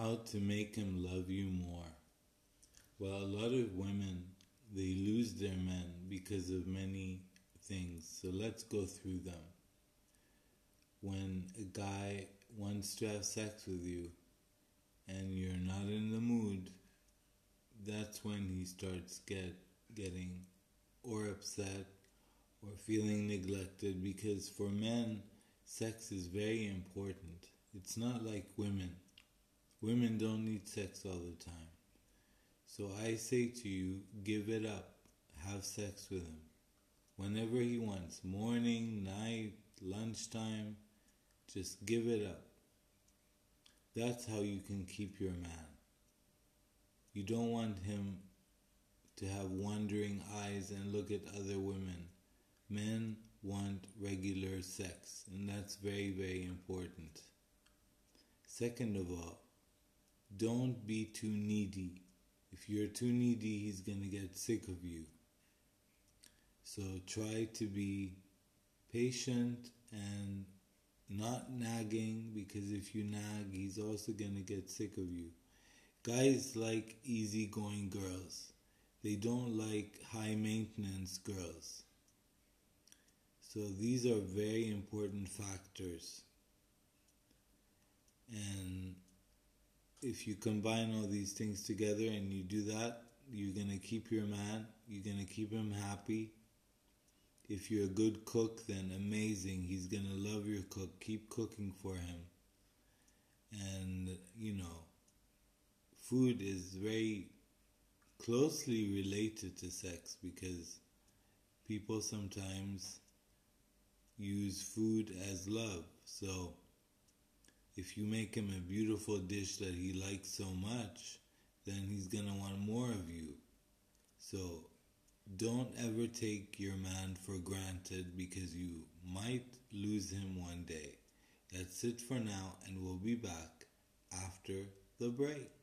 How to make him love you more. Well, a lot of women they lose their men because of many things. So let's go through them. When a guy wants to have sex with you and you're not in the mood, that's when he starts get getting or upset or feeling neglected because for men sex is very important. It's not like women. Women don't need sex all the time. So I say to you, give it up. Have sex with him. Whenever he wants, morning, night, lunchtime, just give it up. That's how you can keep your man. You don't want him to have wandering eyes and look at other women. Men want regular sex, and that's very, very important. Second of all, don't be too needy. If you're too needy, he's going to get sick of you. So try to be patient and not nagging because if you nag, he's also going to get sick of you. Guys like easygoing girls, they don't like high maintenance girls. So these are very important factors. And if you combine all these things together and you do that, you're going to keep your man, you're going to keep him happy. If you're a good cook, then amazing. He's going to love your cook. Keep cooking for him. And, you know, food is very closely related to sex because people sometimes use food as love. So, if you make him a beautiful dish that he likes so much, then he's going to want more of you. So don't ever take your man for granted because you might lose him one day. That's it for now, and we'll be back after the break.